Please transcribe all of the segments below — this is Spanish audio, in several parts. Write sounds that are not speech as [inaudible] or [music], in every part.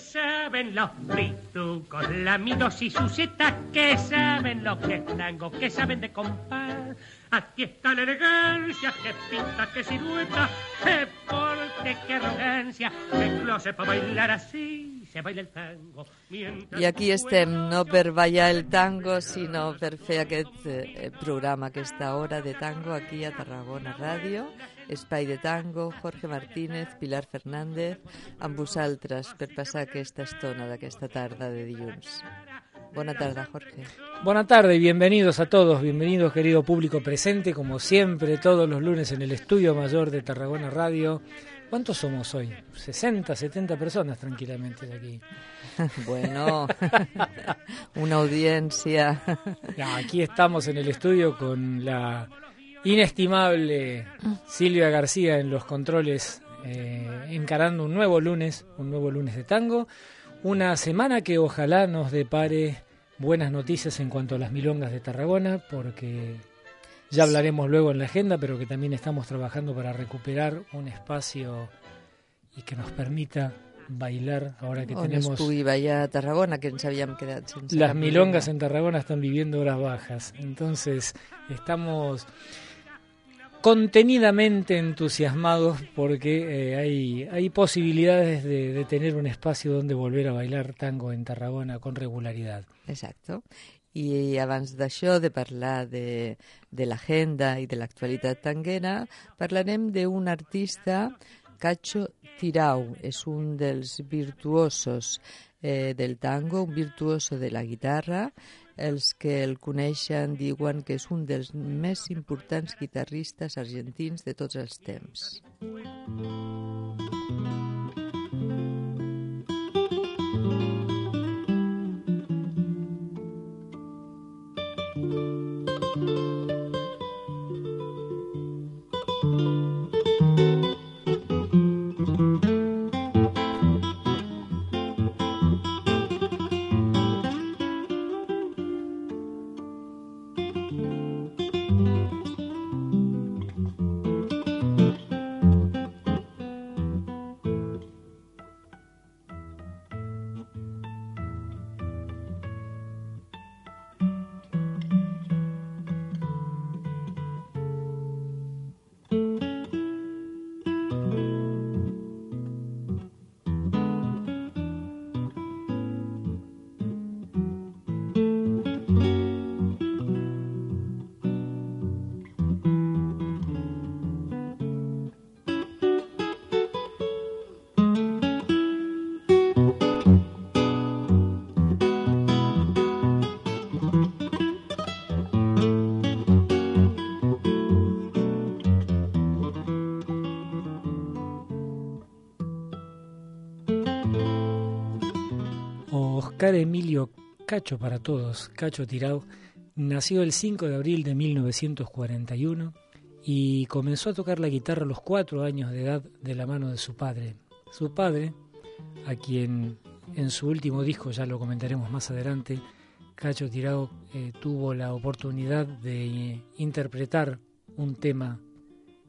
saben los fritucos, lamidos y sucetas, que saben lo que es tango, que saben de compás. Aquí está la elegancia, que pinta, que silueta, que porte, que arrogancia, que closet para bailar así se baila el tango. I aquí estem, no per ballar el tango, sinó per fer aquest eh, programa, aquesta hora de tango aquí a Tarragona Ràdio, Espai de Tango, Jorge Martínez, Pilar Fernández, amb vosaltres per passar aquesta estona d'aquesta tarda de dilluns. Buena tarde, Jorge. Buenas tardes y bienvenidos a todos, bienvenidos querido público presente, como siempre, todos los lunes en el Estudio Mayor de Tarragona Radio. ¿Cuántos somos hoy? 60, 70 personas tranquilamente de aquí. [laughs] bueno, [laughs] una audiencia. aquí estamos en el estudio con la inestimable Silvia García en los controles, eh, encarando un nuevo lunes, un nuevo lunes de tango. Una semana que ojalá nos depare buenas noticias en cuanto a las milongas de Tarragona, porque ya hablaremos luego en la agenda, pero que también estamos trabajando para recuperar un espacio y que nos permita bailar ahora que tenemos vaya a Tarragona que nos habían quedado las milongas en Tarragona están viviendo horas bajas entonces estamos contenidamente entusiasmados porque eh, hay, hay posibilidades de, de, tener un espacio donde volver a bailar tango en Tarragona con regularidad. Exacto. I abans d'això, de parlar de, de l'agenda i de l'actualitat tanguera, parlarem d'un artista, Cacho Tirau. És un dels virtuosos eh, del tango, un virtuoso de la guitarra, els que el coneixen diuen que és un dels més importants guitarristes argentins de tots els temps. Emilio Cacho para todos, Cacho Tirado, nació el 5 de abril de 1941 y comenzó a tocar la guitarra a los cuatro años de edad de la mano de su padre. Su padre, a quien en su último disco, ya lo comentaremos más adelante, Cacho Tirado eh, tuvo la oportunidad de eh, interpretar un tema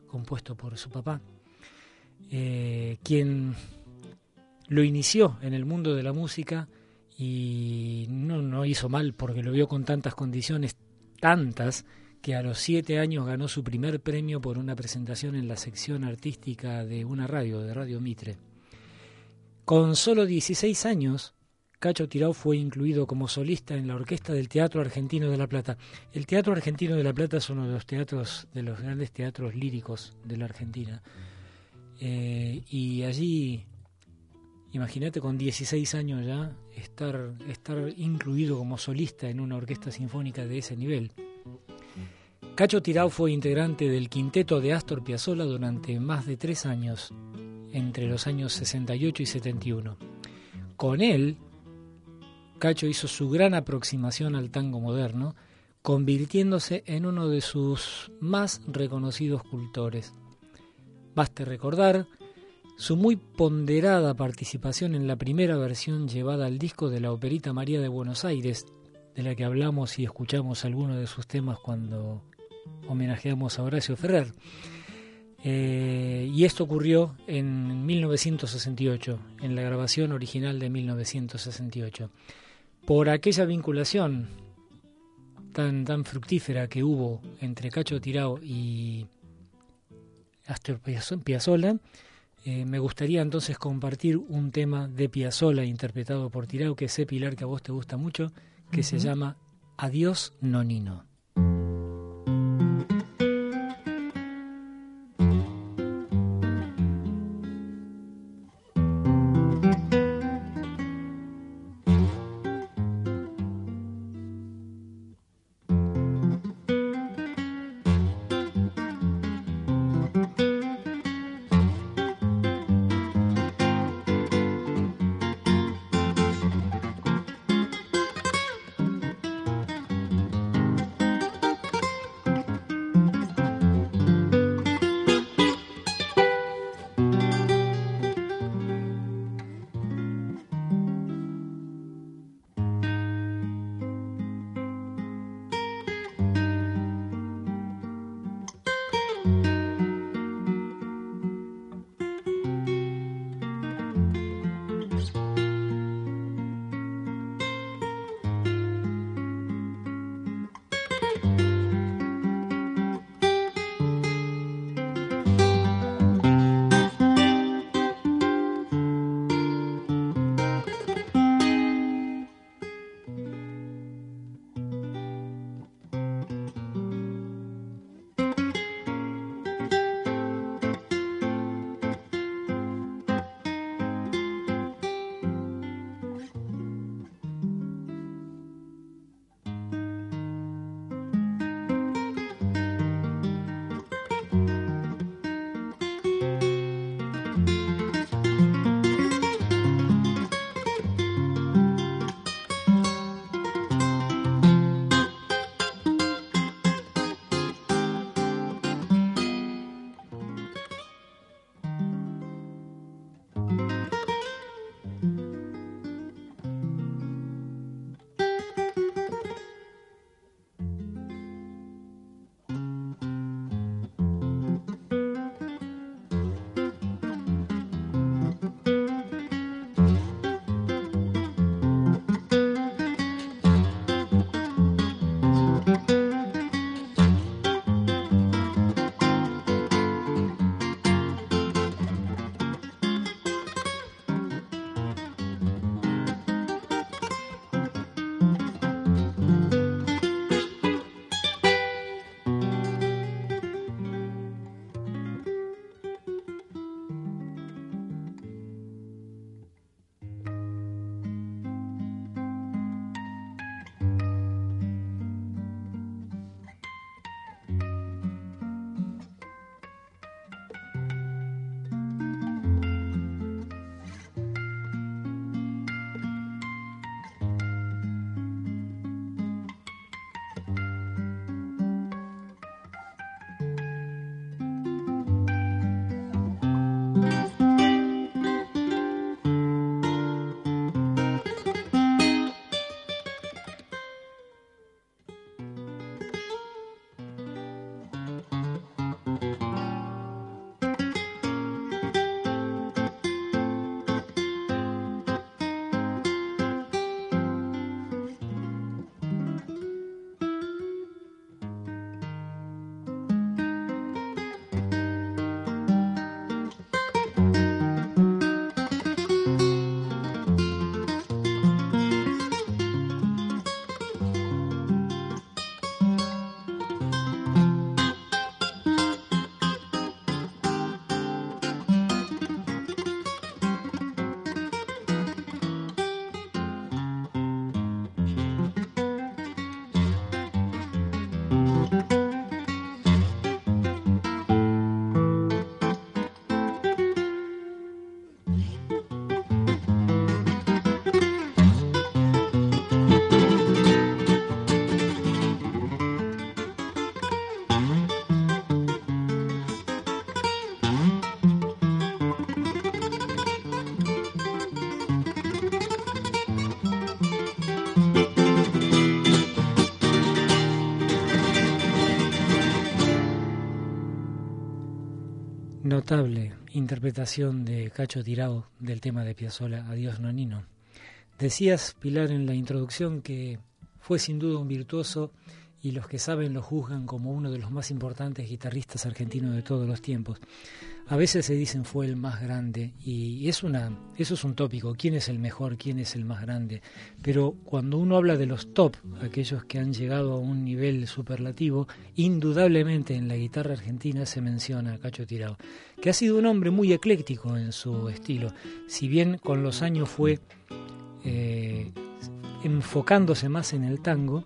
compuesto por su papá, eh, quien lo inició en el mundo de la música y no, no hizo mal porque lo vio con tantas condiciones, tantas, que a los siete años ganó su primer premio por una presentación en la sección artística de una radio, de Radio Mitre. Con solo 16 años, Cacho Tirao fue incluido como solista en la orquesta del Teatro Argentino de La Plata. El Teatro Argentino de La Plata es uno de los teatros, de los grandes teatros líricos de la Argentina. Eh, y allí Imagínate con 16 años ya estar, estar incluido como solista en una orquesta sinfónica de ese nivel. Cacho Tirao fue integrante del quinteto de Astor Piazzolla durante más de tres años, entre los años 68 y 71. Con él, Cacho hizo su gran aproximación al tango moderno, convirtiéndose en uno de sus más reconocidos cultores. Baste recordar su muy ponderada participación en la primera versión llevada al disco de la Operita María de Buenos Aires, de la que hablamos y escuchamos algunos de sus temas cuando homenajeamos a Horacio Ferrer. Eh, y esto ocurrió en 1968, en la grabación original de 1968. Por aquella vinculación tan, tan fructífera que hubo entre Cacho Tirao y Astor Piazzolla, eh, me gustaría entonces compartir un tema de Piazzolla interpretado por Tirao, que sé, Pilar, que a vos te gusta mucho, que se llama Adiós Nonino. Interpretación de Cacho Tirao del tema de Piazzolla, Adiós Nonino. Decías, Pilar, en la introducción que fue sin duda un virtuoso y los que saben lo juzgan como uno de los más importantes guitarristas argentinos de todos los tiempos. A veces se dicen fue el más grande y es una, eso es un tópico, quién es el mejor, quién es el más grande. Pero cuando uno habla de los top, aquellos que han llegado a un nivel superlativo, indudablemente en la guitarra argentina se menciona a Cacho Tirado, que ha sido un hombre muy ecléctico en su estilo. Si bien con los años fue eh, enfocándose más en el tango,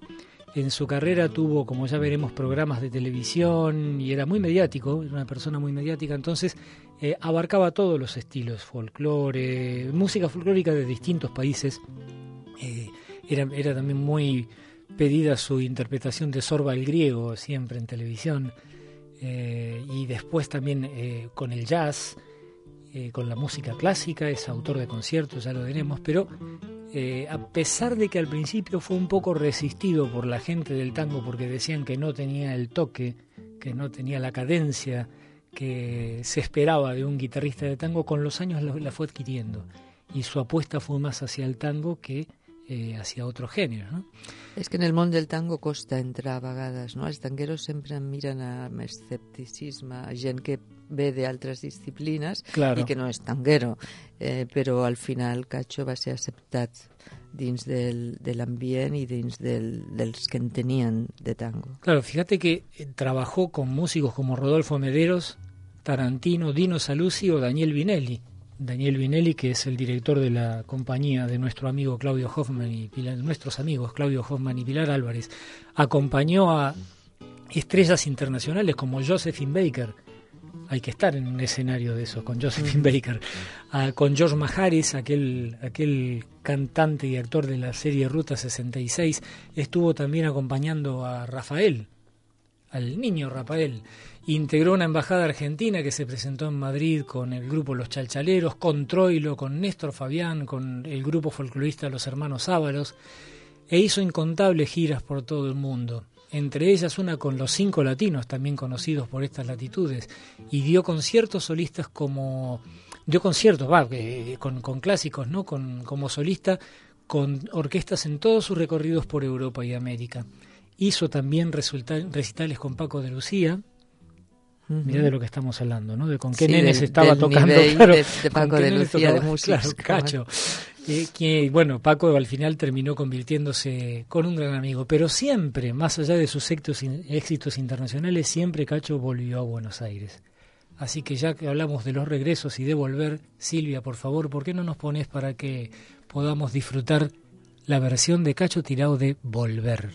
en su carrera tuvo, como ya veremos, programas de televisión y era muy mediático, era una persona muy mediática, entonces eh, abarcaba todos los estilos, folclore, música folclórica de distintos países. Eh, era, también muy pedida su interpretación de Sorba el griego, siempre en televisión, eh, y después también con el jazz, con la música clásica, es autor de conciertos, ya lo veremos, pero eh, a pesar de que al principio fue un poco resistido por la gente del tango porque decían que no tenía el toque, que no tenía la cadencia que se esperaba de un guitarrista de tango, con los años la, fue adquiriendo. Y su apuesta fue más hacia el tango que eh, hacia otro género. No? És que en el món del tango costa entrar a vegades, no? Els tangueros sempre miren amb escepticisme a gent que ve d'altres disciplines claro. i que no és tanguero, eh, però al final Cacho va ser acceptat dins del, de l'ambient i dins del, dels que entenien de tango. Claro, fíjate que eh, trabajó con músicos como Rodolfo Mederos, Tarantino, Dino Saluzzi o Daniel Vinelli. Daniel Vinelli, que es el director de la compañía de nuestro amigo Claudio Hoffman y Pilar, nuestros amigos Claudio Hoffman y Pilar Álvarez, acompañó a estrellas internacionales como Josephine Baker. Hay que estar en un escenario de eso, con Josephine Baker, con George Maharis, aquel, aquel cantante y actor de la serie Ruta 66, estuvo también acompañando a Rafael, al niño Rafael. Integró una embajada argentina que se presentó en Madrid con el grupo Los Chalchaleros, con Troilo, con Néstor Fabián, con el grupo folclorista Los Hermanos Ábalos, e hizo incontables giras por todo el mundo, entre ellas una con los cinco latinos, también conocidos por estas latitudes, y dio conciertos solistas como dio conciertos, va, eh, con, con, clásicos, ¿no? Con, como solista, con orquestas en todos sus recorridos por Europa y América. Hizo también recitales con Paco de Lucía, Mira de lo que estamos hablando, ¿no? De con qué nenes estaba tocando. Claro, de, Paco de Lucía de música. Claro, Cacho. que, bueno, Paco al final terminó convirtiéndose con un gran amigo, pero siempre, más allá de sus éxitos, éxitos internacionales, siempre Cacho volvió a Buenos Aires. Así que ya que hablamos de los regresos y de volver, Silvia, por favor, ¿por qué no nos pones para que podamos disfrutar la versión de Cacho Tirado de Volver?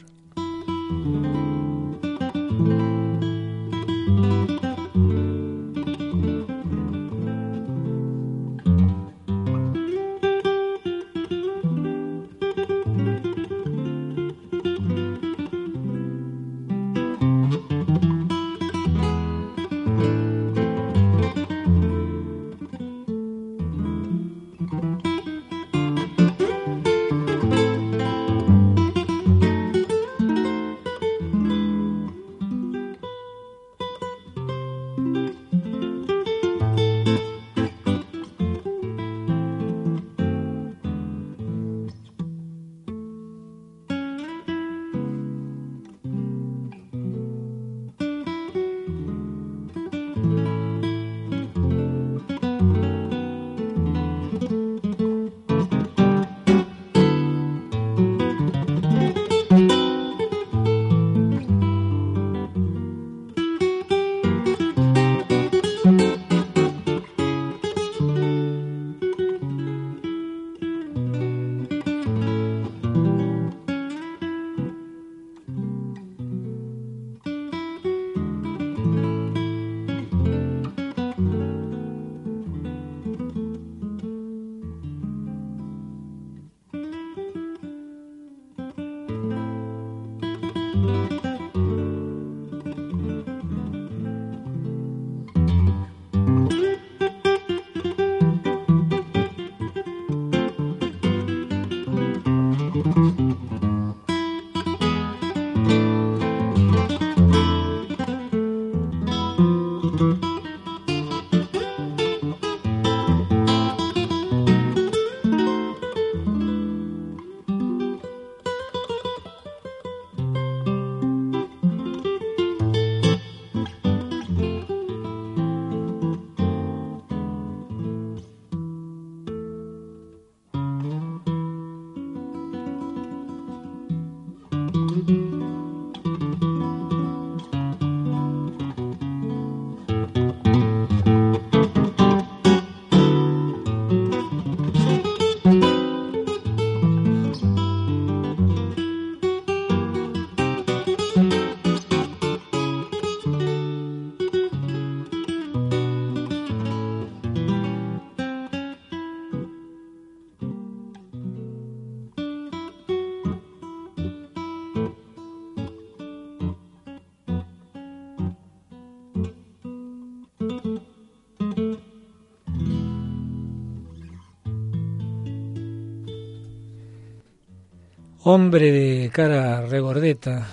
Hombre de cara regordeta,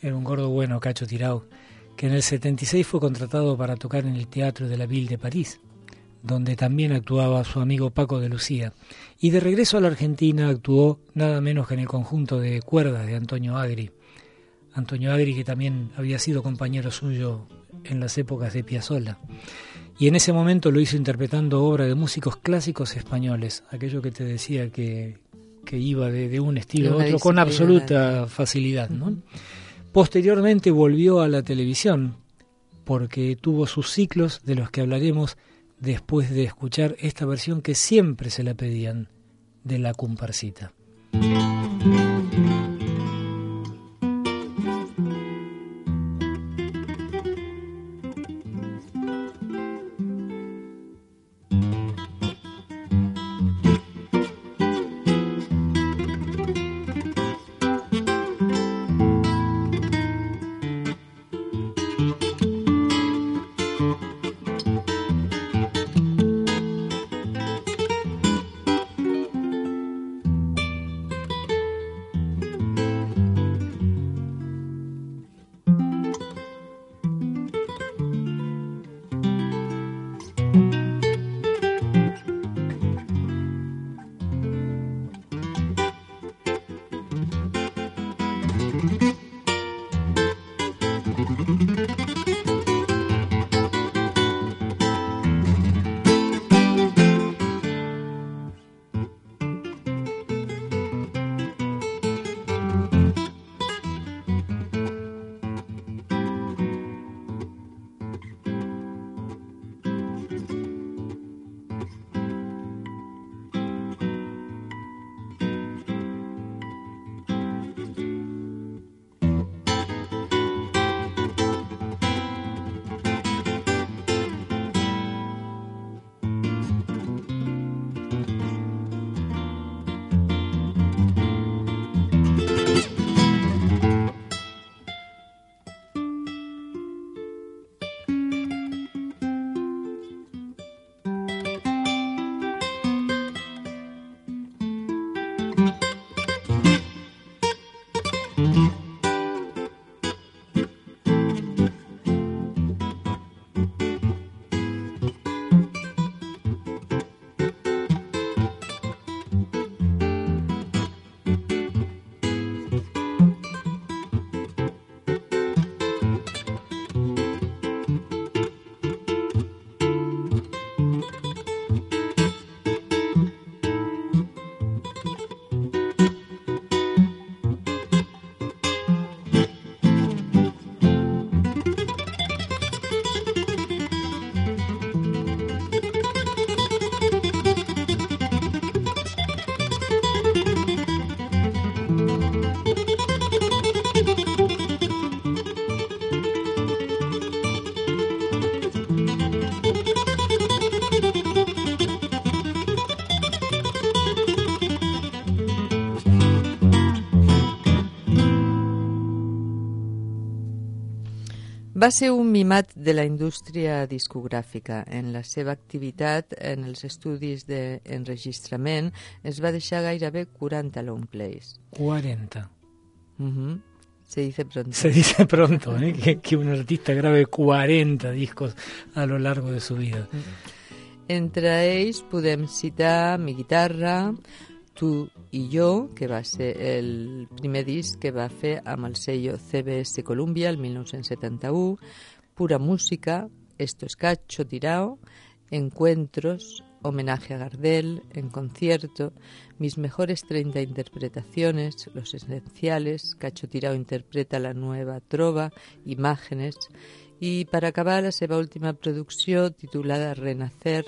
era un gordo bueno, Cacho Tirao, que en el 76 fue contratado para tocar en el Teatro de la Ville de París, donde también actuaba su amigo Paco de Lucía. Y de regreso a la Argentina actuó nada menos que en el conjunto de cuerdas de Antonio Agri. Antonio Agri que también había sido compañero suyo en las épocas de Piazzolla. Y en ese momento lo hizo interpretando obra de músicos clásicos españoles, aquello que te decía que, que iba de, un estilo a otro con absoluta facilidad. ¿no? Posteriormente volvió a la televisión porque tuvo sus ciclos de los que hablaremos después de escuchar esta versión que siempre se la pedían de la comparsita. Va ser un mimat de la indústria discogràfica. En la seva activitat en els estudis d'enregistrament es va deixar gairebé 40 long plays. 40. Uh -huh. Se dice pronto. Se dice pronto, ¿eh? que, que, un artista grabe 40 discos a lo largo de su vida. Entre ells podem citar Mi guitarra, Tu i jo, que va ser el primer disc que va fer amb el sello CBS Columbia el 1971, Pura Música, Esto es Cacho Tirao, Encuentros, Homenaje a Gardel, En Concierto, Mis Mejores 30 Interpretaciones, Los Esenciales, Cacho Tirao interpreta la nueva trova, Imágenes, i per acabar la seva última producció titulada Renacer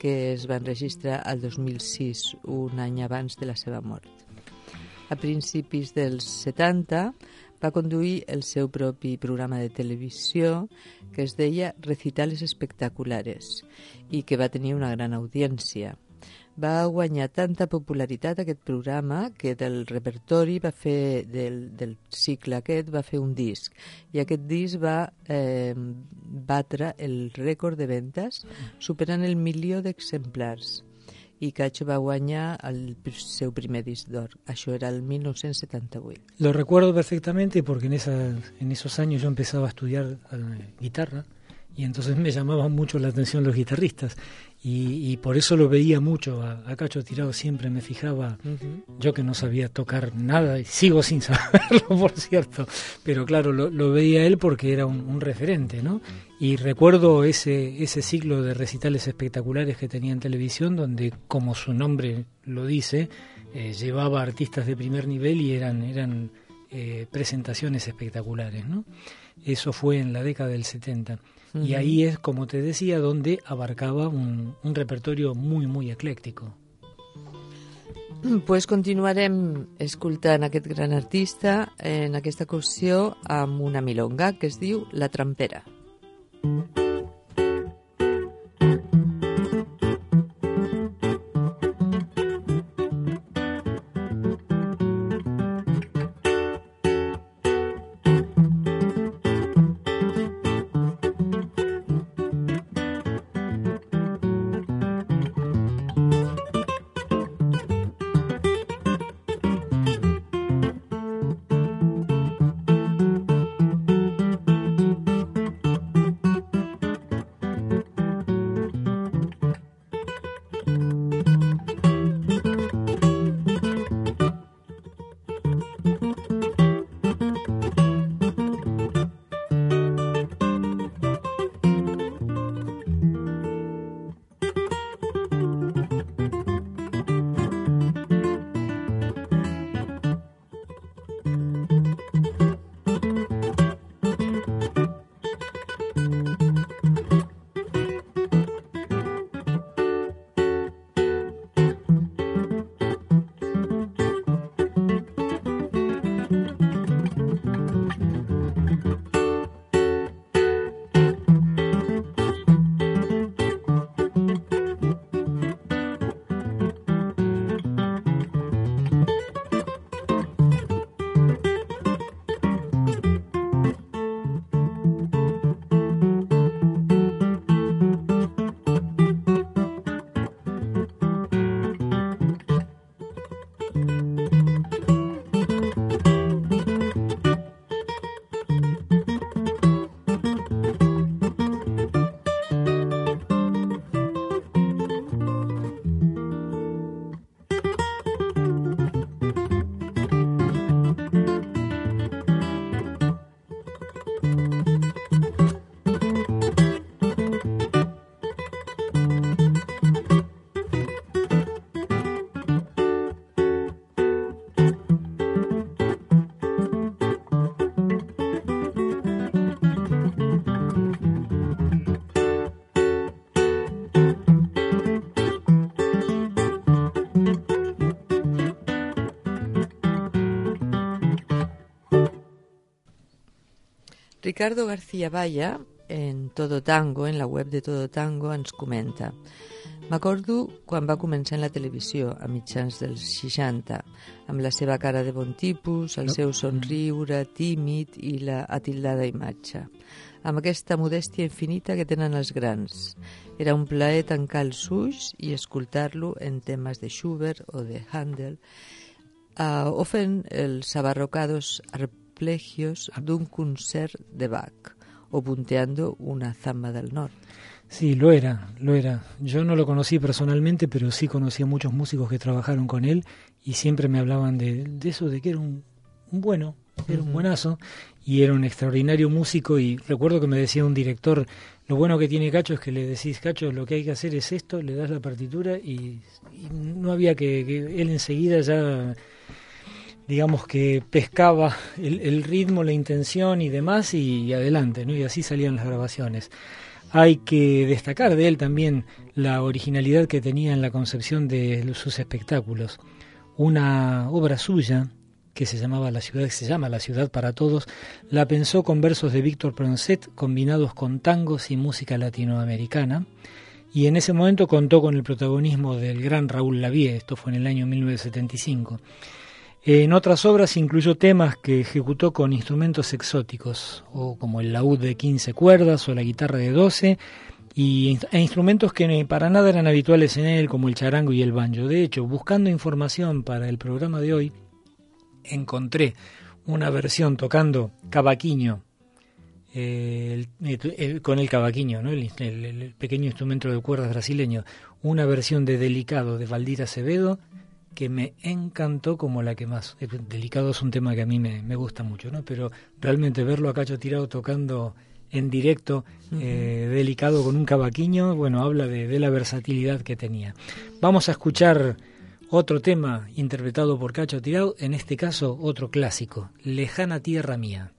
que es va enregistrar al 2006, un any abans de la seva mort. A principis dels 70 va conduir el seu propi programa de televisió que es deia Recitales Espectaculares i que va tenir una gran audiència va guanyar tanta popularitat aquest programa que del repertori va fer del, del cicle aquest va fer un disc i aquest disc va eh, batre el rècord de ventes superant el milió d'exemplars i Cacho va guanyar el seu primer disc d'or. Això era el 1978. Lo recuerdo perfectamente porque en, esa, en esos años yo empezaba a estudiar eh, guitarra y entonces me llamaban mucho la atención los guitarristas y, por eso lo veía mucho a, Cacho Tirado, siempre me fijaba, yo que no sabía tocar nada, y sigo sin [laughs] saberlo, por cierto, pero claro, lo, veía él porque era un, referente, ¿no? Y recuerdo ese, ese ciclo de recitales espectaculares que tenía en televisión, donde, como su nombre lo dice, eh, llevaba artistas de primer nivel y eran, eran eh, presentaciones espectaculares, ¿no? Eso fue en la década del 70. Y ahí es, como te decía, donde abarcaba un, un repertorio muy, muy ecléctico. Pues continuarem escoltant aquest gran artista en aquesta ocasió amb una milonga que es diu La Trampera. Mm -hmm. Ricardo García Valla, en Todo Tango, en la web de Todo Tango, ens comenta. M'acordo quan va començar en la televisió, a mitjans dels 60, amb la seva cara de bon tipus, el seu somriure tímid i la atildada imatge, amb aquesta modèstia infinita que tenen els grans. Era un plaer tancar els ulls i escoltar-lo en temes de Schubert o de Handel, uh, o fent els abarrocados arpegios d'un concert de Bach o punteando una zamba del norte. Sí, lo era, lo era. Yo no lo conocí personalmente, pero sí conocí a muchos músicos que trabajaron con él y siempre me hablaban de, de eso, de que era un, bueno, era un buenazo y era un extraordinario músico y recuerdo que me decía un director, lo bueno que tiene Cacho es que le decís, Cacho, lo que hay que hacer es esto, le das la partitura y, no había que, que él enseguida ya digamos que pescaba el, ritmo, la intención y demás y, adelante, ¿no? Y así salían las grabaciones. Hay que destacar de él también la originalidad que tenía en la concepción de sus espectáculos. Una obra suya que se llamaba La ciudad, que se llama La ciudad para todos, la pensó con versos de Víctor Proncet combinados con tangos y música latinoamericana. Y en ese momento contó con el protagonismo del gran Raúl Lavie, esto fue en el año 1975. En otras obras incluyó temas que ejecutó con instrumentos exóticos, o como el laúd de 15 cuerdas o la guitarra de 12, y, e instrumentos que para nada eran habituales en él, como el charango y el banjo. De hecho, buscando información para el programa de hoy, encontré una versión tocando cavaquinho, eh, con el cavaquinho, ¿no? El, pequeño instrumento de cuerdas brasileño, una versión de Delicado de Valdir Acevedo que me encantó como la que más. Delicado es un tema que a mí me, me gusta mucho, ¿no? pero realmente verlo a Cacho Tirado tocando en directo, eh, delicado con un cavaquinho, bueno, habla de, de, la versatilidad que tenía. Vamos a escuchar otro tema interpretado por Cacho Tirado, en este caso otro clásico, Lejana Tierra Mía.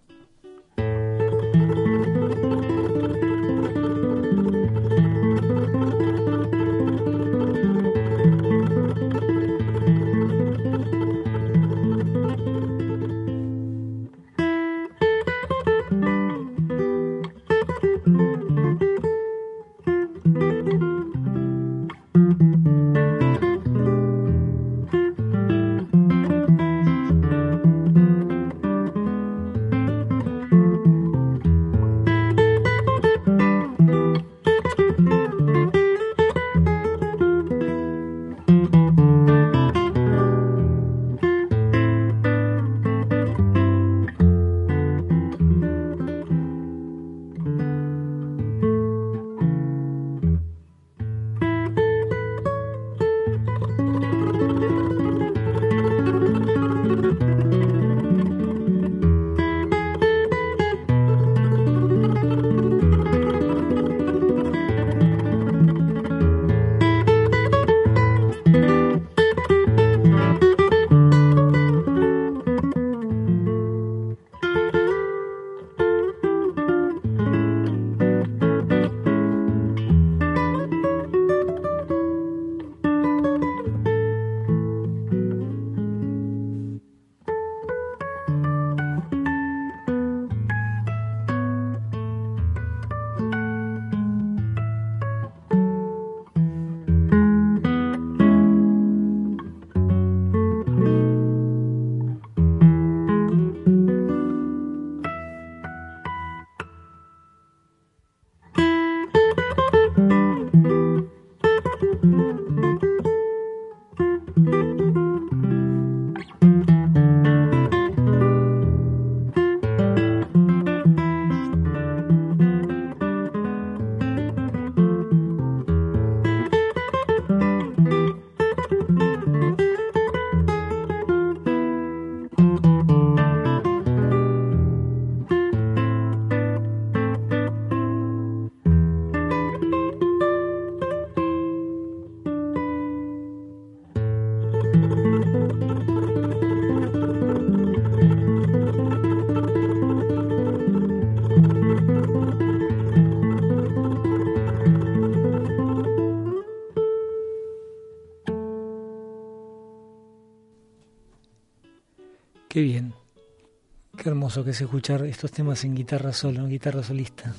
Hermoso que es escuchar estos temas en guitarra solo, en guitarra solista.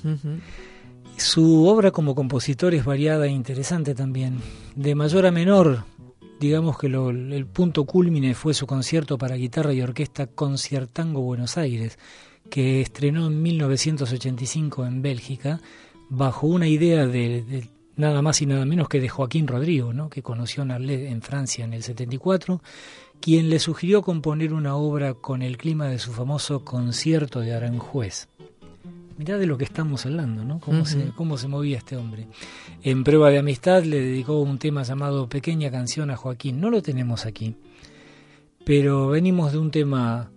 Su obra como compositor es variada e interesante también. De mayor a menor, digamos que el punto culmine fue su concierto para guitarra y orquesta Conciertango Buenos Aires, que estrenó en 1985 en Bélgica, bajo una idea de, nada más y nada menos que de Joaquín Rodrigo, ¿no? que conoció a en Francia en el 74 quien le sugirió componer una obra con el clima de su famoso concierto de Aranjuez. Mirá de lo que estamos hablando, ¿no? Cómo, se, cómo se movía este hombre. En prueba de amistad le dedicó un tema llamado Pequeña canción a Joaquín. No lo tenemos aquí, pero venimos de un tema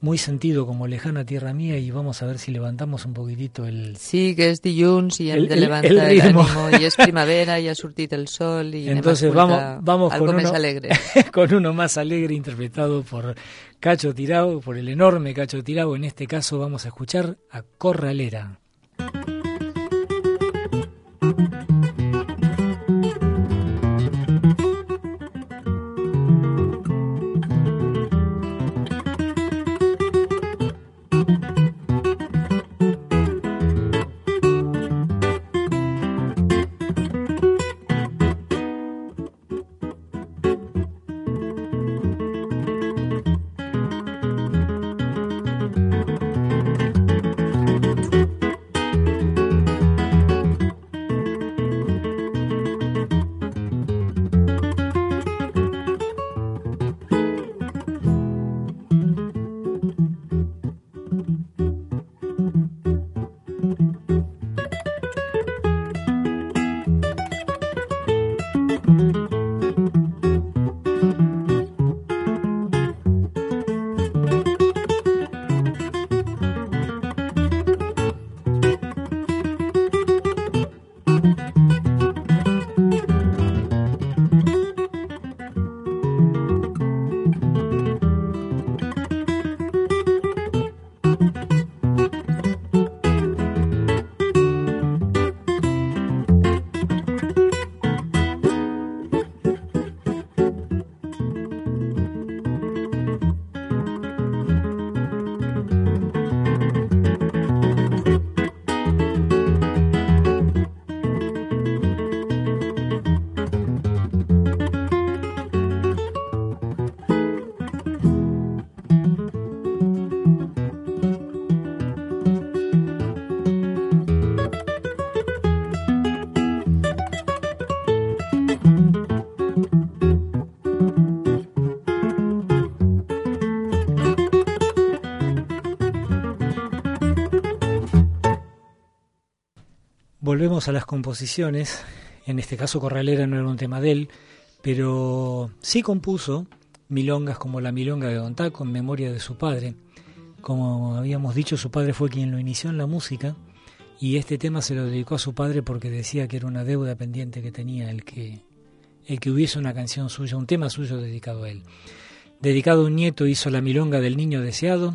muy sentido como lejana tierra mía y vamos a ver si levantamos un poquitito el... Sí, que es dilluns y el, de levantar el, ánimo y es primavera y ha surtido el sol y entonces vamos vamos con uno, alegre. [laughs] con uno más alegre interpretado por Cacho Tirao, por el enorme Cacho Tirao. En este caso vamos a escuchar a Corralera. Volvemos a las composiciones, en este caso Corralera no era un tema de él, pero sí compuso milongas como la milonga de Don Taco en memoria de su padre. Como habíamos dicho, su padre fue quien lo inició en la música y este tema se lo dedicó a su padre porque decía que era una deuda pendiente que tenía el que, el que hubiese una canción suya, un tema suyo dedicado a él. Dedicado a un nieto hizo la milonga del niño deseado,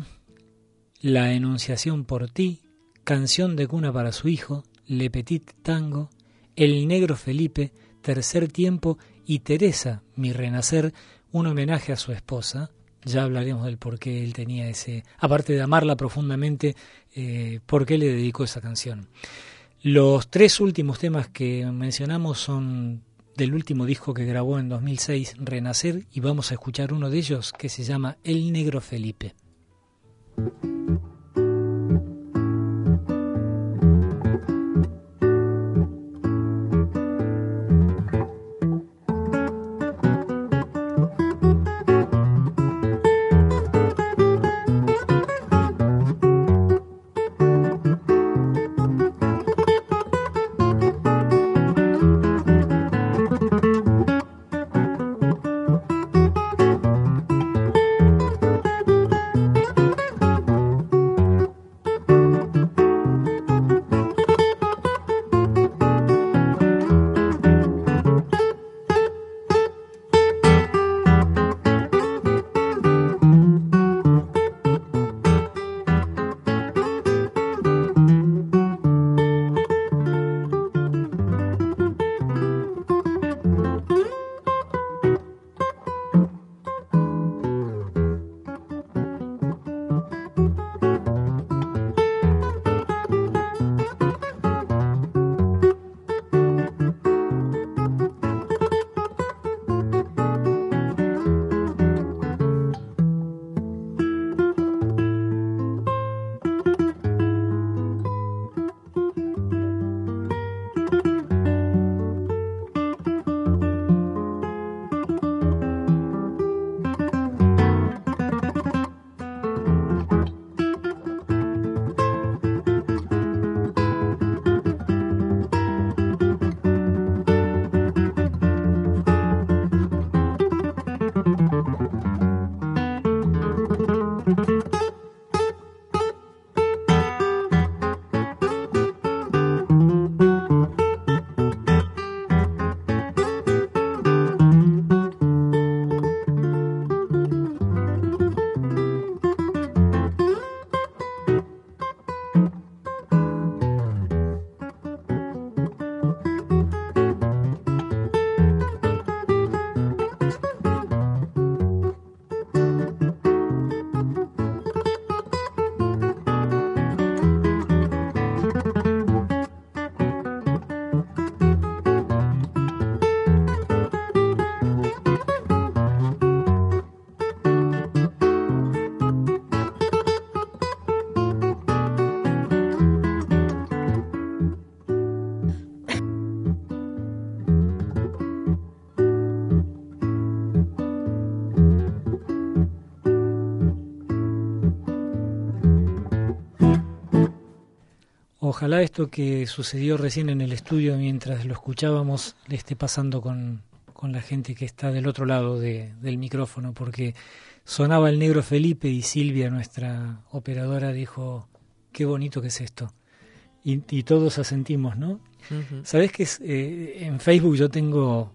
la enunciación por ti, canción de cuna para su hijo, Le Petit Tango, El Negro Felipe, Tercer Tiempo y Teresa, mi renacer, un homenaje a su esposa. Ya hablaremos del por qué él tenía ese, aparte de amarla profundamente, eh, por qué le dedicó esa canción. Los tres últimos temas que mencionamos son del último disco que grabó en 2006, Renacer, y vamos a escuchar uno de ellos que se llama El Negro Felipe. Ojalá esto que sucedió recién en el estudio mientras lo escuchábamos le esté pasando con, la gente que está del otro lado del micrófono, porque sonaba el negro Felipe y Silvia, nuestra operadora, dijo, qué bonito que es esto. Y, todos asentimos, ¿no? Sabes que eh, en Facebook yo tengo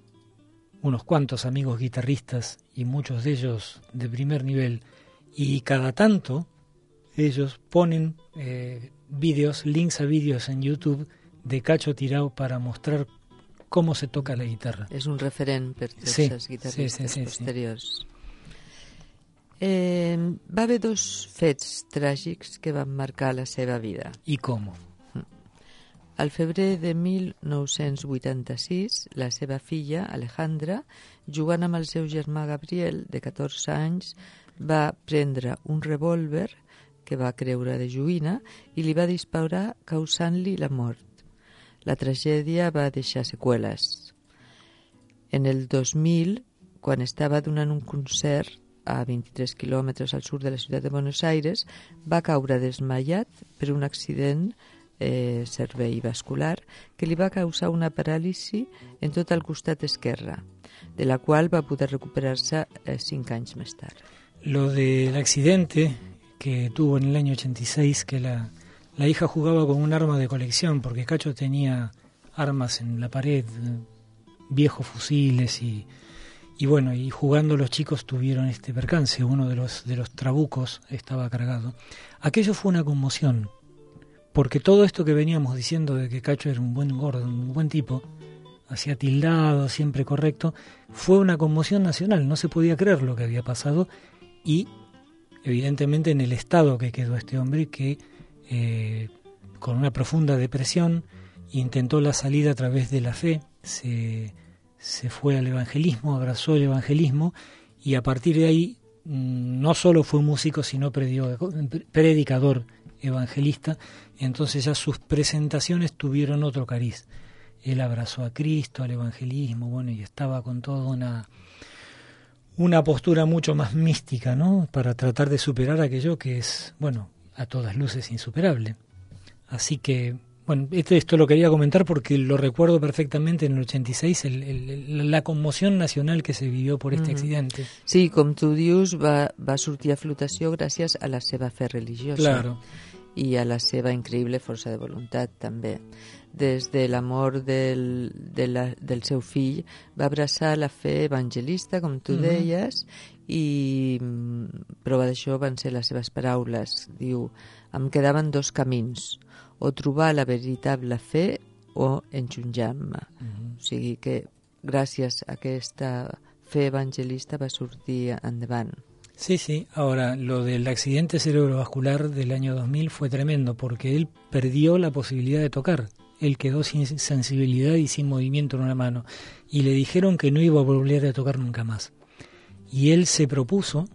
unos cuantos amigos guitarristas y muchos de ellos de primer nivel, y cada tanto ellos ponen eh, vídeos, links a vídeos en YouTube de Cacho Tirao para mostrar cómo se toca la guitarra. És un referent per tots sí, els guitarristes sí, sí, sí, posteriors. Sí. Eh, va haver dos fets tràgics que van marcar la seva vida. I com? Al febrer de 1986, la seva filla, Alejandra, jugant amb el seu germà Gabriel, de 14 anys, va prendre un revòlver que va creure de joïna i li va disparar causant-li la mort. La tragèdia va deixar seqüeles. En el 2000, quan estava donant un concert a 23 quilòmetres al sud de la ciutat de Buenos Aires, va caure desmaiat per un accident eh, cervell vascular que li va causar una paràlisi en tot el costat esquerre, de la qual va poder recuperar-se eh, cinc anys més tard. Lo del accidente que tuvo en el año 86, que la, la hija jugaba con un arma de colección, porque Cacho tenía armas en la pared, viejos fusiles y, y bueno, y jugando los chicos tuvieron este percance, uno de los, de los trabucos estaba cargado. Aquello fue una conmoción, porque todo esto que veníamos diciendo de que Cacho era un buen gordo, un buen tipo, hacía tildado, siempre correcto, fue una conmoción nacional, no se podía creer lo que había pasado y evidentemente en el estado que quedó este hombre que eh, con una profunda depresión intentó la salida a través de la fe, se, se fue al evangelismo, abrazó el evangelismo y a partir de ahí mm, no solo fue músico, sino predicador evangelista, entonces ya sus presentaciones tuvieron otro cariz. Él abrazó a Cristo, al evangelismo, bueno, y estaba con toda una, una postura mucho más mística, ¿no? Para tratar de superar aquello que es, bueno, a todas luces insuperable. Así que bueno, esto, esto, lo quería comentar porque lo recuerdo perfectamente en el 86, el, el, la conmoción nacional que se vivió por este accidente. Sí, com tu dius, va, va sortir a flotació gràcies a la seva fe religiosa. Claro. i a la seva increïble força de voluntat també. Des de l'amor del, de la, del seu fill va abraçar la fe evangelista, com tu mm -hmm. deies, i mm, prova d'això van ser les seves paraules. Diu, em quedaven dos camins, o trobar la veritable fe o enxonjar-me. Mm -hmm. O sigui que gràcies a aquesta fe evangelista va sortir endavant. Sí, sí. Ahora, lo del accidente cerebrovascular del año 2000 fue tremendo porque él perdió la posibilidad de tocar. Él quedó sin sensibilidad y sin movimiento en una mano. Y le dijeron que no iba a volver a tocar nunca más. Y él se propuso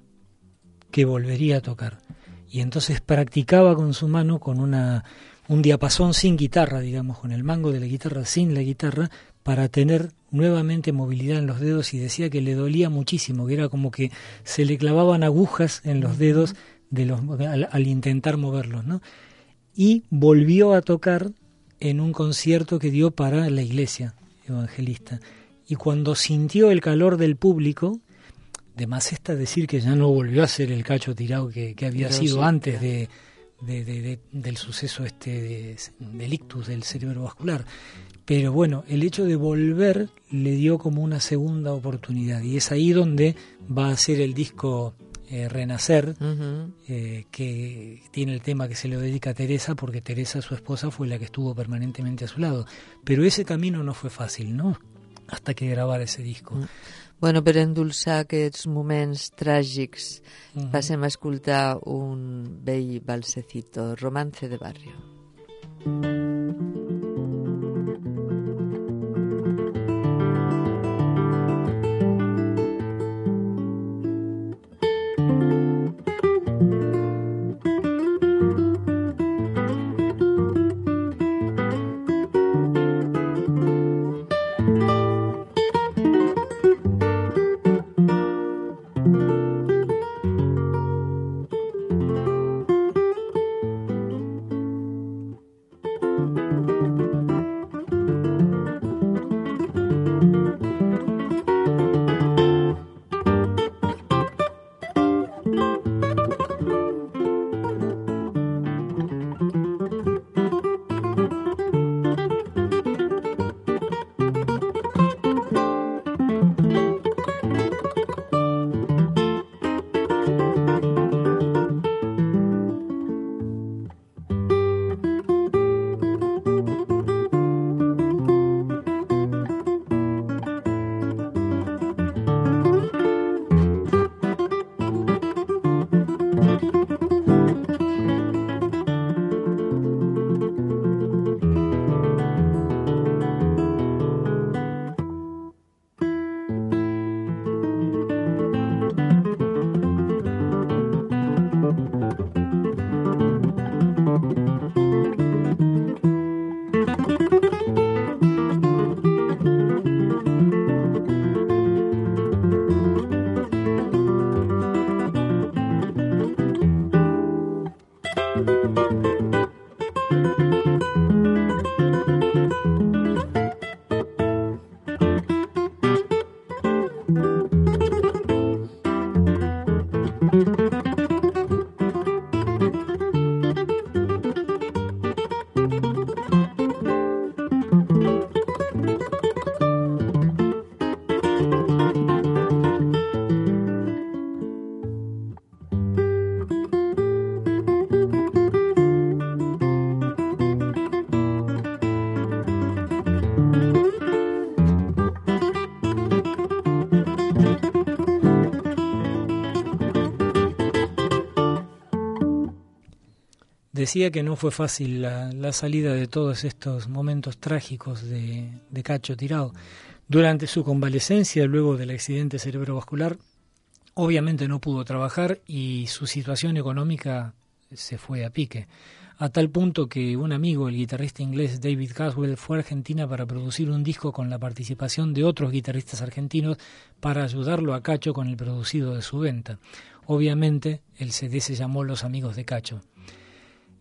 que volvería a tocar. Y entonces practicaba con su mano con una un diapasón sin guitarra, digamos, con el mango de la guitarra sin la guitarra, para tener nuevamente movilidad en los dedos y decía que le dolía muchísimo, que era como que se le clavaban agujas en los dedos de los, al, intentar moverlos, ¿no? Y volvió a tocar en un concierto que dio para la iglesia evangelista. Y cuando sintió el calor del público, de más está decir que ya no volvió a ser el cacho tirado que, había sido antes de, de, del suceso este de, del ictus del cerebro vascular. Pero bueno, el hecho de volver le dio como una segunda oportunidad y es ahí donde va a ser el disco eh, Renacer, eh, que tiene el tema que se lo dedica a Teresa, porque Teresa, su esposa, fue la que estuvo permanentemente a su lado. Pero ese camino no fue fácil, ¿no? Hasta que grabara ese disco. Mm. Bueno, per endolçar aquests moments tràgics, uh -huh. passem a escoltar un vell balsecito, Romance de Barrio. Decía que no fue fácil la, salida de todos estos momentos trágicos de, Cacho Tirado. Durante su convalecencia, luego del accidente cerebrovascular, obviamente no pudo trabajar y su situación económica se fue a pique, a tal punto que un amigo, el guitarrista inglés David Caswell, fue a Argentina para producir un disco con la participación de otros guitarristas argentinos para ayudarlo a Cacho con el producido de su venta. Obviamente, el CD se llamó Los Amigos de Cacho.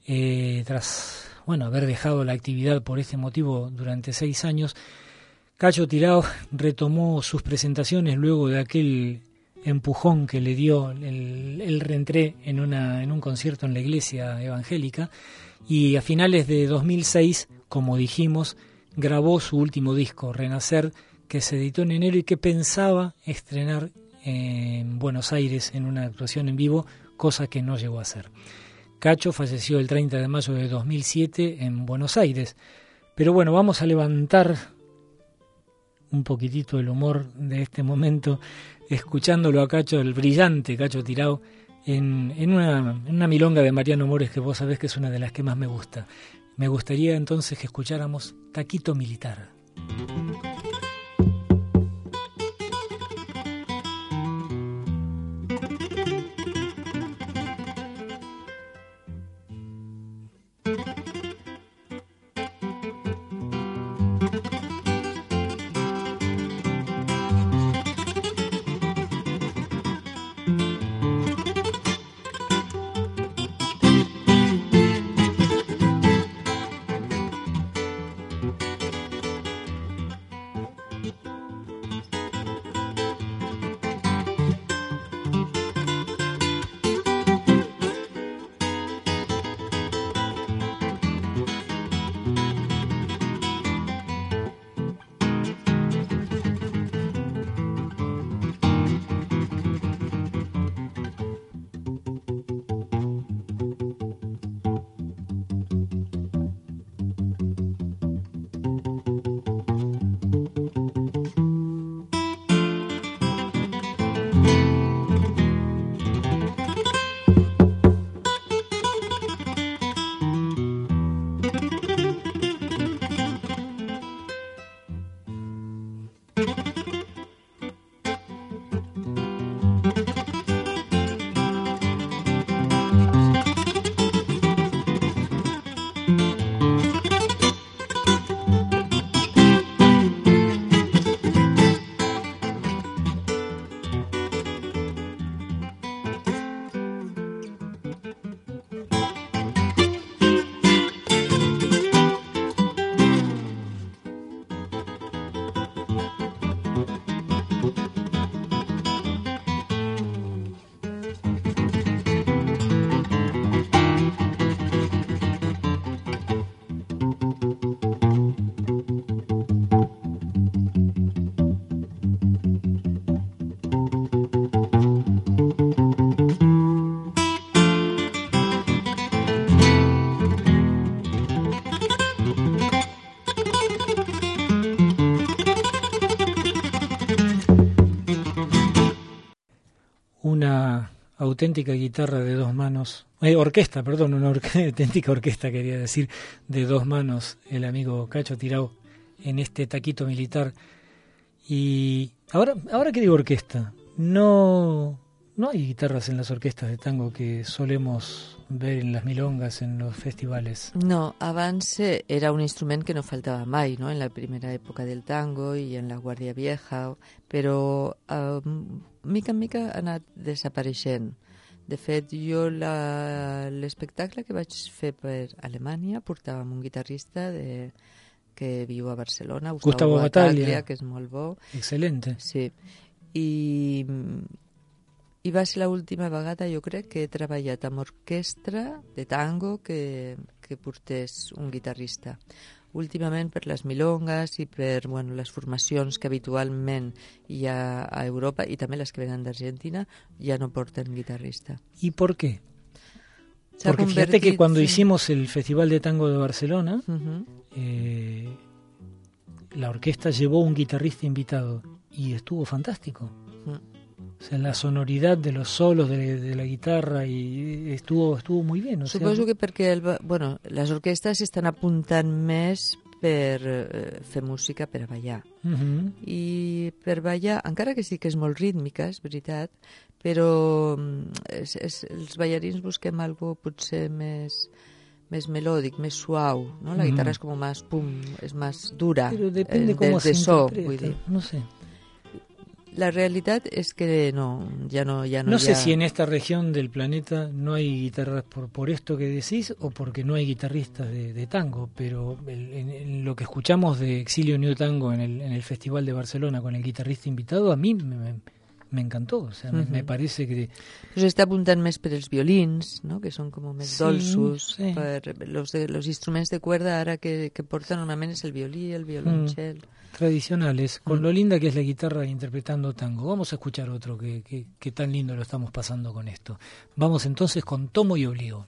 Eh, tras bueno, haber dejado la actividad por este motivo durante seis años, Cacho Tirao retomó sus presentaciones luego de aquel empujón que le dio el, el reentré en, una, en un concierto en la iglesia evangélica y a finales de 2006, como dijimos, grabó su último disco, Renacer, que se editó en enero y que pensaba estrenar en Buenos Aires en una actuación en vivo, cosa que no llegó a hacer. Cacho falleció el 30 de mayo de 2007 en Buenos Aires. Pero bueno, vamos a levantar un poquitito el humor de este momento, escuchándolo a Cacho, el brillante Cacho Tirao, en, en, una, en una milonga de Mariano Mores que vos sabés que es una de las que más me gusta. Me gustaría entonces que escucháramos Taquito Militar. Auténtica guitarra de dos manos, eh, orquesta, perdón, una [laughs] auténtica orquesta quería decir, de dos manos, el amigo Cacho Tirao en este taquito militar. Y ahora, ahora que digo orquesta, no, no hay guitarras en las orquestas de tango que solemos ver en las milongas, en los festivales. No, avance era un instrumento que no faltaba mai, no? en la primera época del tango y en la Guardia Vieja, pero mica en mica ha anat desapareixent. De fet, jo l'espectacle que vaig fer per Alemanya portàvem un guitarrista de, que viu a Barcelona, Gustavo, Gustavo Bataglia, que és molt bo. Excelente. Sí. I i va ser l'última vegada, jo crec, que he treballat amb orquestra de tango que, que portés un guitarrista. Últimament per les milongas i per bueno, les formacions que habitualment hi ha a Europa i també les que venen d'Argentina ja no porten guitarrista. ¿Y por qué? Porque fíjate que cuando hicimos el Festival de Tango de Barcelona, uh -huh. eh, la orquesta llevó un guitarrista invitado y estuvo fantástico. Uh -huh. O sea, la sonoridad de los solos de, de, la guitarra y estuvo estuvo muy bien. O Suposo sea... que perquè el, bueno, les orquestes estan apuntant més per eh, fer música per a ballar. Uh -huh. I per ballar, encara que sí que és molt rítmica, és veritat, però és, és, els ballarins busquem algo potser més més melòdic, més suau, ¿no? La guitarra mm. és com més pum, és més dura. Pero depende eh, de, de se so, vull dir. No sé. La realidad es que no, ya no, ya no. No ya... sé si en esta región del planeta no hay guitarras por, por esto que decís o porque no hay guitarristas de, de tango, pero el, en, en, lo que escuchamos de Exilio New Tango en el, en el Festival de Barcelona con el guitarrista invitado, a mí me, me, me encantó, o sea, uh -huh. me, me, parece que... Pues està apuntant més per els violins, no? que són com més sí, dolços, sí. per los, de, los instruments de cuerda ara que, que porten normalment és el violí, el violoncel... Mm tradicionales, con mm. lo linda que es la guitarra interpretando tango. Vamos a escuchar otro que, que, que tan lindo lo estamos pasando con esto. Vamos entonces con Tomo y Obligo.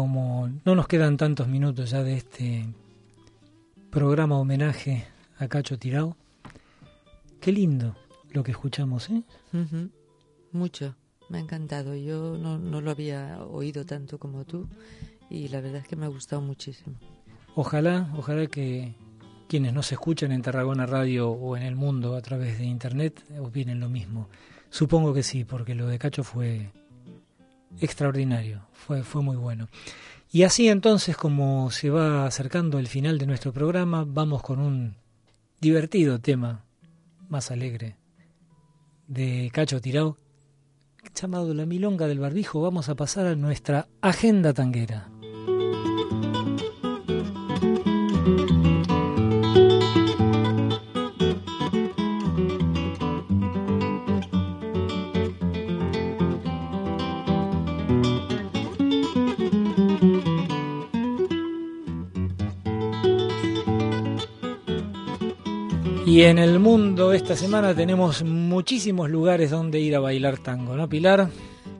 Como no nos quedan tantos minutos ya de este programa homenaje a Cacho Tirao, qué lindo lo que escuchamos, ¿eh? Uh -huh. Mucho, me ha encantado. Yo no, no, lo había oído tanto como tú y la verdad es que me ha gustado muchísimo. Ojalá, ojalá que quienes nos escuchan en Tarragona Radio o en el mundo a través de Internet opinen lo mismo. Supongo que sí, porque lo de Cacho fue extraordinario, fue, fue muy bueno. Y así entonces, como se va acercando el final de nuestro programa, vamos con un divertido tema más alegre de Cacho Tirao, llamado La Milonga del Barbijo. Vamos a pasar a nuestra agenda tanguera. Y en el mundo esta semana tenemos muchísimos lugares donde ir a bailar tango, ¿no, Pilar?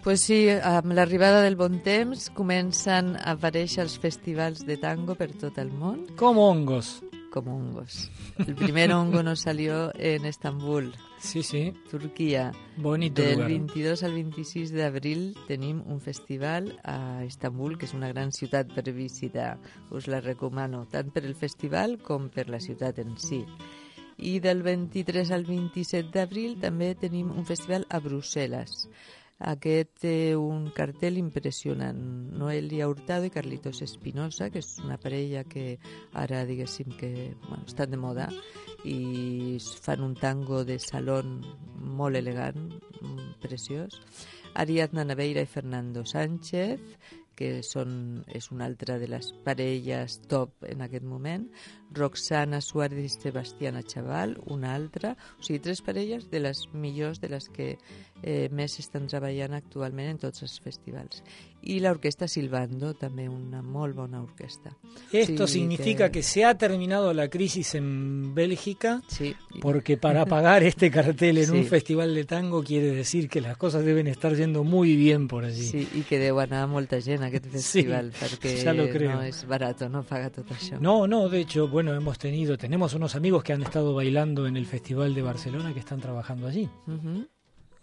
Pues sí, amb l'arribada del bon temps comencen a aparèixer els festivals de tango per tot el món. Como hongos. Como hongos. El primer hongo nos salió en Estambul, Sí, sí. Turquía. Bonito Del lugar. 22 al 26 d'abril tenim un festival a Estambul, que és una gran ciutat per visitar. Us la recomano, tant per el festival com per la ciutat en si. I del 23 al 27 d'abril també tenim un festival a Brussel·les. Aquest té un cartel impressionant. Noelia Hurtado i Carlitos Espinosa, que és una parella que ara, diguéssim, que bueno, estan de moda i fan un tango de salón molt elegant, preciós. Ariadna Naveira i Fernando Sánchez, que són, és una altra de les parelles top en aquest moment. Roxana Suárez i Sebastiana Chaval, una altra. O sigui, tres parelles de les millors, de les que eh, més estan treballant actualment en tots els festivals. I l'orquestra Silbando, també una molt bona orquestra. Esto Sí, significa que se ha terminado la crisis en Bélgica, Sí, porque para pagar este cartel en [laughs] un Sí. festival de tango quiere decir que las cosas deben estar yendo muy bien por allí. sí, i que deu anar molta gent a aquest festival, perquè ja no és barat no pagar tot això. No, no, de hecho, bueno, hemos tenido, tenemos unos amigos que han estado bailando en el Festival de Barcelona que están trabajando allí.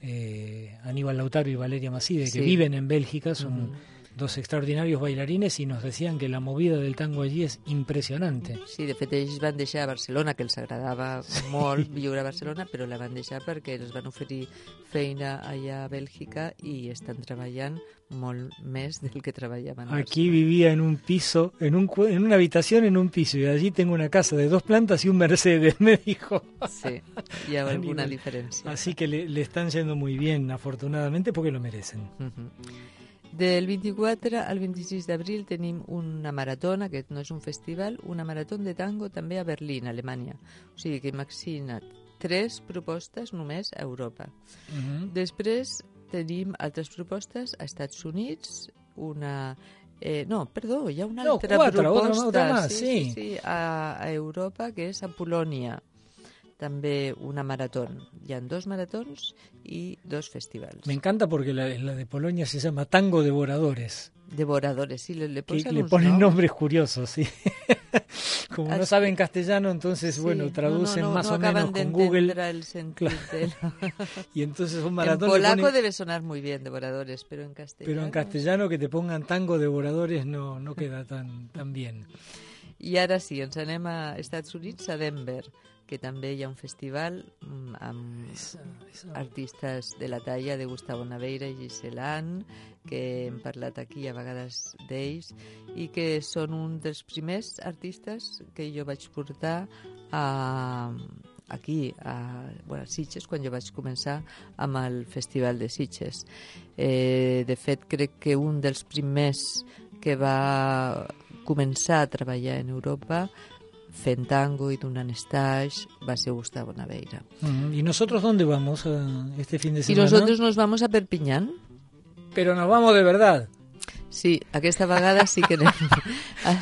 Eh, Aníbal Lautaro y Valeria Macide, que viven en Bélgica, son. Dos extraordinarios bailarines y nos decían que la movida del tango allí es impresionante. Sí, de fet ells van deixar a Barcelona, que els agradava molt viure a Barcelona, però la van deixar perquè els van oferir feina allà a Bèlgica i estan treballant molt més del que treballaven Aquí vivía en un piso, en, un, cu- en una habitación en un piso y allí tengo una casa de dos plantas y un Mercedes, [laughs] me dijo. Sí, ha [laughs] alguna Aníbal. diferència. Así que le, le están yendo muy bien, afortunadamente, porque lo merecen. Mhm. Del 24 al 26 d'abril tenim una maratona, aquest no és un festival, una marató de tango també a Berlín, Alemanya. O sigui que imagina't, tres propostes només a Europa. Ujú. Després tenim altres propostes a Estats Units, una... Eh, no, perdó, hi ha una No, altra quatre, proposta otra- otra más, sí, sí. sí, sí, a, a Europa, que és a Polònia. També una marató. Hi ha dos maratons i dos festivals. Me encanta porque la, la de Polonia se llama Tango Devoradores, Devoradores, sí, le, le que le ponen noms. nombres curiosos, sí. [laughs] Como no saben castellano, entonces, Sí, bueno, no, traducen no, no, más o menos de con Google el sentido [laughs] y entonces un En maratón le polaco ponen- debe sonar muy bien, devoradores, pero en castellano... pero en castellano que te pongan Tango Devoradores no, no queda tan, tan bien. I ara sí, ens anem a Estats Units, a Denver, que també hi ha un festival mm, amb Esa- esa- artistes de la talla de Gustavo Naveira i Giselan, que hem parlat aquí a vegades d'ells, i que són un dels primers artistes que jo vaig portar a, aquí, a, bueno, a Sitges, quan jo vaig començar amb el Festival de Sitges. Eh, de fet, crec que un dels primers que va començar a treballar en Europa fent tango i donant stage va ser Gustavo Naveira. ¿Y nosotros dónde vamos a este fin de Y semana? nosotros nos vamos a Perpiñán. Pero nos vamos de verdad. Sí, aquesta vegada sí que anem [laughs] a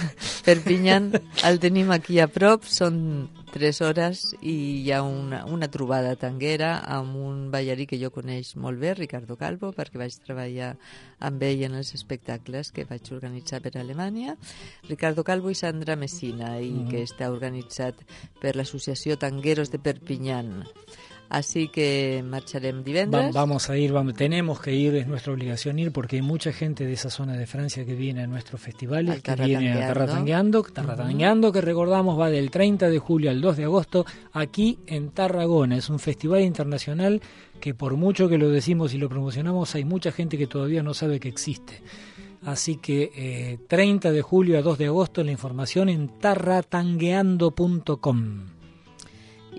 Perpinyán. El tenim aquí a prop, són tres hores i hi ha una, una trobada tanguera amb un ballarí que jo coneix molt bé, Ricardo Calvo, perquè vaig treballar amb ell en els espectacles que vaig organitzar per Alemanya. Ricardo Calvo i Sandra Messina, i Mhm. que està organitzat per l'associació Tangueros de Perpinyán. Así que marcharemos Va- divendres. vamos a ir, vamos, tenemos que ir, es nuestra obligación ir porque hay mucha gente de esa zona de Francia que viene a nuestros festivales, Al que viene a Tarratangueando. Tarratangueando, Tarratangueando, que recordamos va del 30 de julio al 2 de agosto aquí en Tarragona. Es un festival internacional que por mucho que lo decimos y lo promocionamos, hay mucha gente que todavía no sabe que existe. Así que eh, 30 de julio a 2 de agosto la información en tarratangueando.com.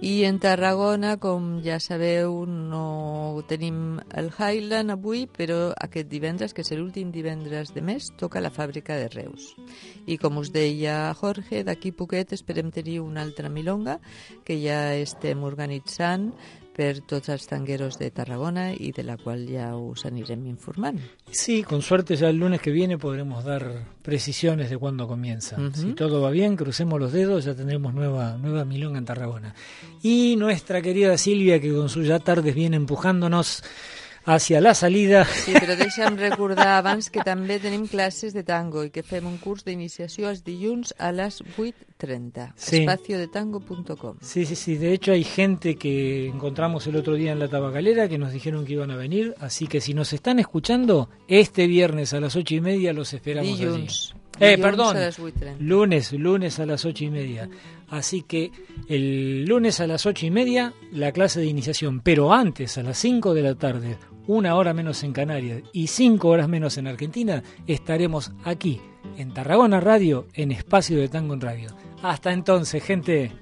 I en Tarragona, com ja sabeu, no tenim el Highland avui, però aquest divendres, que és l'últim divendres de mes, toca la fàbrica de Reus. I com us deia Jorge, d'aquí poquet esperem tenir una altra milonga que ja estem organitzant per tots els tangueros de Tarragona i de la qual ja us anirem informant. Sí, con suerte ya el lunes que viene podremos dar precisiones de cuándo comienza. Si todo va bien, crucemos los dedos, ya tendremos nueva, nueva milonga en Tarragona. Y nuestra querida Silvia, que con sus ya tardes viene empujándonos hacia la salida. Sí, però deixa'm recordar abans que també tenim classes de tango i que fem un curs d'iniciació els dilluns a les 8.30. Sí. espaciodetango.com. Sí, sí, sí. De hecho, hay gente que encontramos el otro día en la tabacalera que nos dijeron que iban a venir. Así que si nos están escuchando, este viernes a las ocho y media los esperamos Dilluns. allí. Eh, perdón. a les 8.30. Lunes, lunes a las ocho y media. Así que el lunes a las ocho y media la clase de iniciación, pero antes a las 5 de la tarde, una hora menos en Canarias y cinco horas menos en Argentina, estaremos aquí en Tarragona Radio, en Espacio de Tango en Radio. Hasta entonces, gente.